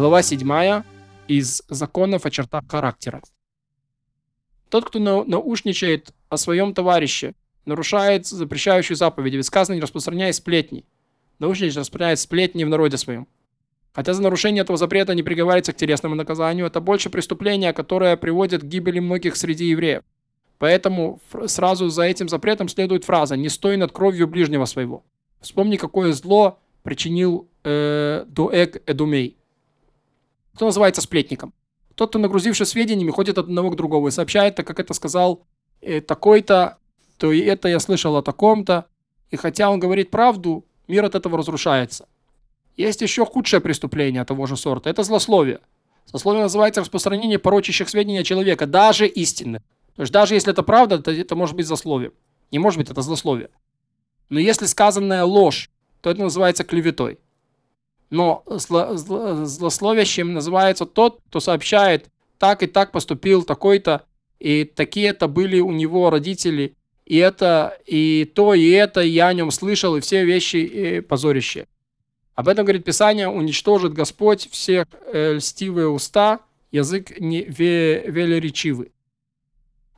Глава 7 из законов о чертах характера. Тот, кто наушничает о своем товарище, нарушает запрещающую заповеди, ведь сказано, не распространяй сплетни. Наушничает, распространяет сплетни в народе своем. Хотя за нарушение этого запрета не приговаривается к телесному наказанию, это больше преступление, которое приводит к гибели многих среди евреев. Поэтому сразу за этим запретом следует фраза «Не стой над кровью ближнего своего». Вспомни, какое зло причинил э, Дуэг Эдумей. Кто называется сплетником? Тот, кто, нагрузивший сведениями, ходит от одного к другому и сообщает, так как это сказал э, такой-то, то и это я слышал о таком-то. И хотя он говорит правду, мир от этого разрушается. Есть еще худшее преступление того же сорта. Это злословие. Злословие называется распространение порочащих сведений о человека, даже истинных. То есть даже если это правда, то это может быть злословие. Не может быть, это злословие. Но если сказанная ложь, то это называется клеветой. Но зло, зло, злословящим называется тот, кто сообщает, так и так поступил такой-то, и такие-то были у него родители, и это, и то, и это, я о нем слышал, и все вещи и позорищие. Об этом говорит Писание, уничтожит Господь всех э, льстивые уста, язык не ве, велеречивый.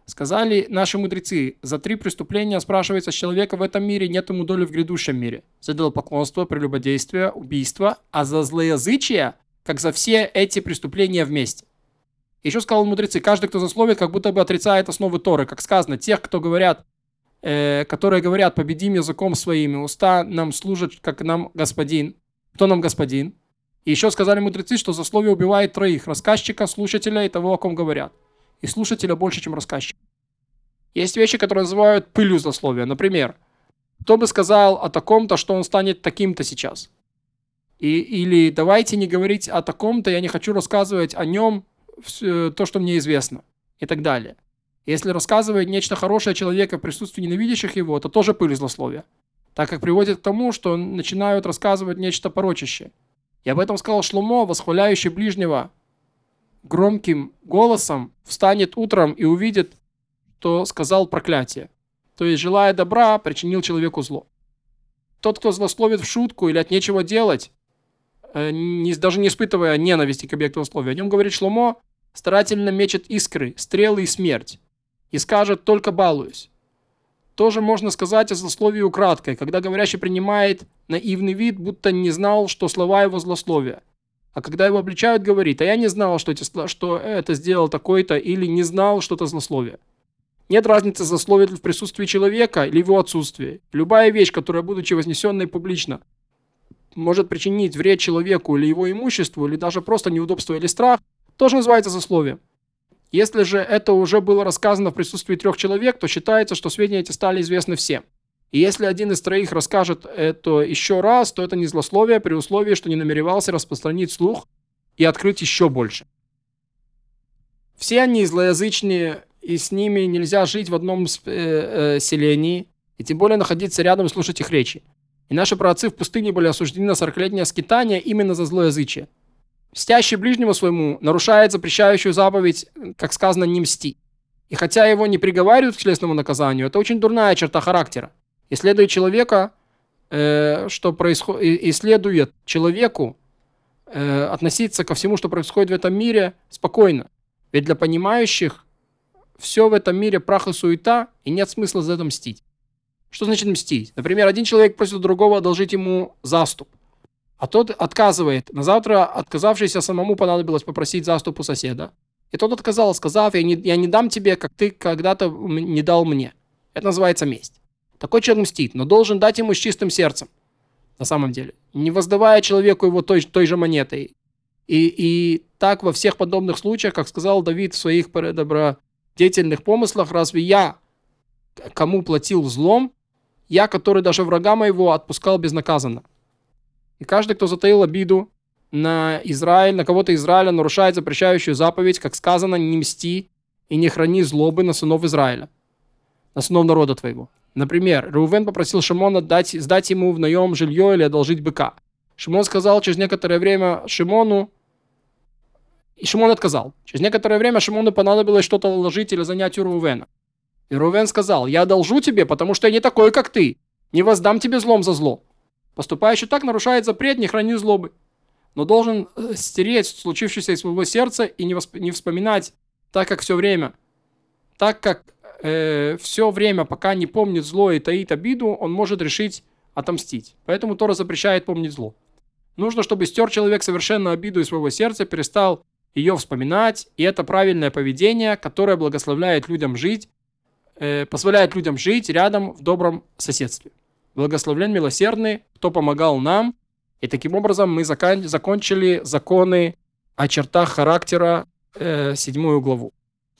Сказали наши мудрецы, за три преступления спрашивается с человека в этом мире, нет ему доли в грядущем мире. За поклонство, прелюбодействие, убийство, а за злоязычие, как за все эти преступления вместе. Еще сказал мудрецы, каждый, кто засловит, как будто бы отрицает основы Торы. Как сказано, тех, кто говорят, э, которые говорят, победим языком своими, уста нам служат, как нам господин. Кто нам господин? И еще сказали мудрецы, что засловие убивает троих, рассказчика, слушателя и того, о ком говорят и слушателя больше, чем рассказчик. Есть вещи, которые называют пылью злословия. Например, кто бы сказал о таком-то, что он станет таким-то сейчас? И, или давайте не говорить о таком-то, я не хочу рассказывать о нем все, то, что мне известно. И так далее. Если рассказывает нечто хорошее человека в присутствии ненавидящих его, это тоже пыль злословия. Так как приводит к тому, что начинают рассказывать нечто порочащее. И об этом сказал Шлумо, восхваляющий ближнего, громким голосом встанет утром и увидит, что сказал проклятие. То есть, желая добра, причинил человеку зло. Тот, кто злословит в шутку или от нечего делать, э, даже не испытывая ненависти к объекту злословия, о нем говорит Шломо, старательно мечет искры, стрелы и смерть, и скажет «только балуюсь». Тоже можно сказать о злословии украдкой, когда говорящий принимает наивный вид, будто не знал, что слова его злословия – а когда его обличают, говорит, а я не знал, что, эти, что это сделал такой-то, или не знал что-то злословие. Нет разницы, злословит ли в присутствии человека или в его отсутствии. Любая вещь, которая, будучи вознесенной публично, может причинить вред человеку или его имуществу, или даже просто неудобство или страх, тоже называется злословием. Если же это уже было рассказано в присутствии трех человек, то считается, что сведения эти стали известны всем. И если один из троих расскажет это еще раз, то это не злословие при условии, что не намеревался распространить слух и открыть еще больше. Все они злоязычные, и с ними нельзя жить в одном э, э, селении, и тем более находиться рядом и слушать их речи. И наши праотцы в пустыне были осуждены на 40-летнее скитание именно за злоязычие. Мстящий ближнему своему нарушает запрещающую заповедь, как сказано, не мсти. И хотя его не приговаривают к телесному наказанию, это очень дурная черта характера. Исследуя человека, э, что происходит, исследует человеку э, относиться ко всему, что происходит в этом мире, спокойно. Ведь для понимающих все в этом мире прах и суета, и нет смысла за это мстить. Что значит мстить? Например, один человек просит другого одолжить ему заступ, а тот отказывает. На завтра отказавшийся самому понадобилось попросить заступ у соседа. И тот отказал, сказав, я не, я не дам тебе, как ты когда-то не дал мне. Это называется месть. Такой человек мстит, но должен дать ему с чистым сердцем. На самом деле. Не воздавая человеку его той, той же монетой. И, и так во всех подобных случаях, как сказал Давид в своих добродетельных помыслах, разве я, кому платил злом, я, который даже врага моего отпускал безнаказанно. И каждый, кто затаил обиду на Израиль, на кого-то Израиля, нарушает запрещающую заповедь, как сказано, не мсти и не храни злобы на сынов Израиля, на сынов народа твоего. Например, Рувен попросил Шимона дать, сдать ему в наем жилье или одолжить быка. Шимон сказал через некоторое время Шимону, и Шимон отказал. Через некоторое время Шимону понадобилось что-то вложить или занять у Рувена. И Рувен сказал, я одолжу тебе, потому что я не такой, как ты. Не воздам тебе злом за зло. Поступающий так нарушает запрет, не храни злобы. но должен э, стереть случившееся из своего сердца и не, восп... не вспоминать так, как все время. Так как э, все время, пока не помнит зло и таит обиду, он может решить отомстить. Поэтому Тора запрещает помнить зло. Нужно, чтобы стер человек совершенно обиду из своего сердца, перестал ее вспоминать, и это правильное поведение, которое благословляет людям жить, э, позволяет людям жить рядом в добром соседстве. Благословлен милосердный, кто помогал нам, и таким образом мы закон, закончили законы о чертах характера, э, седьмую главу.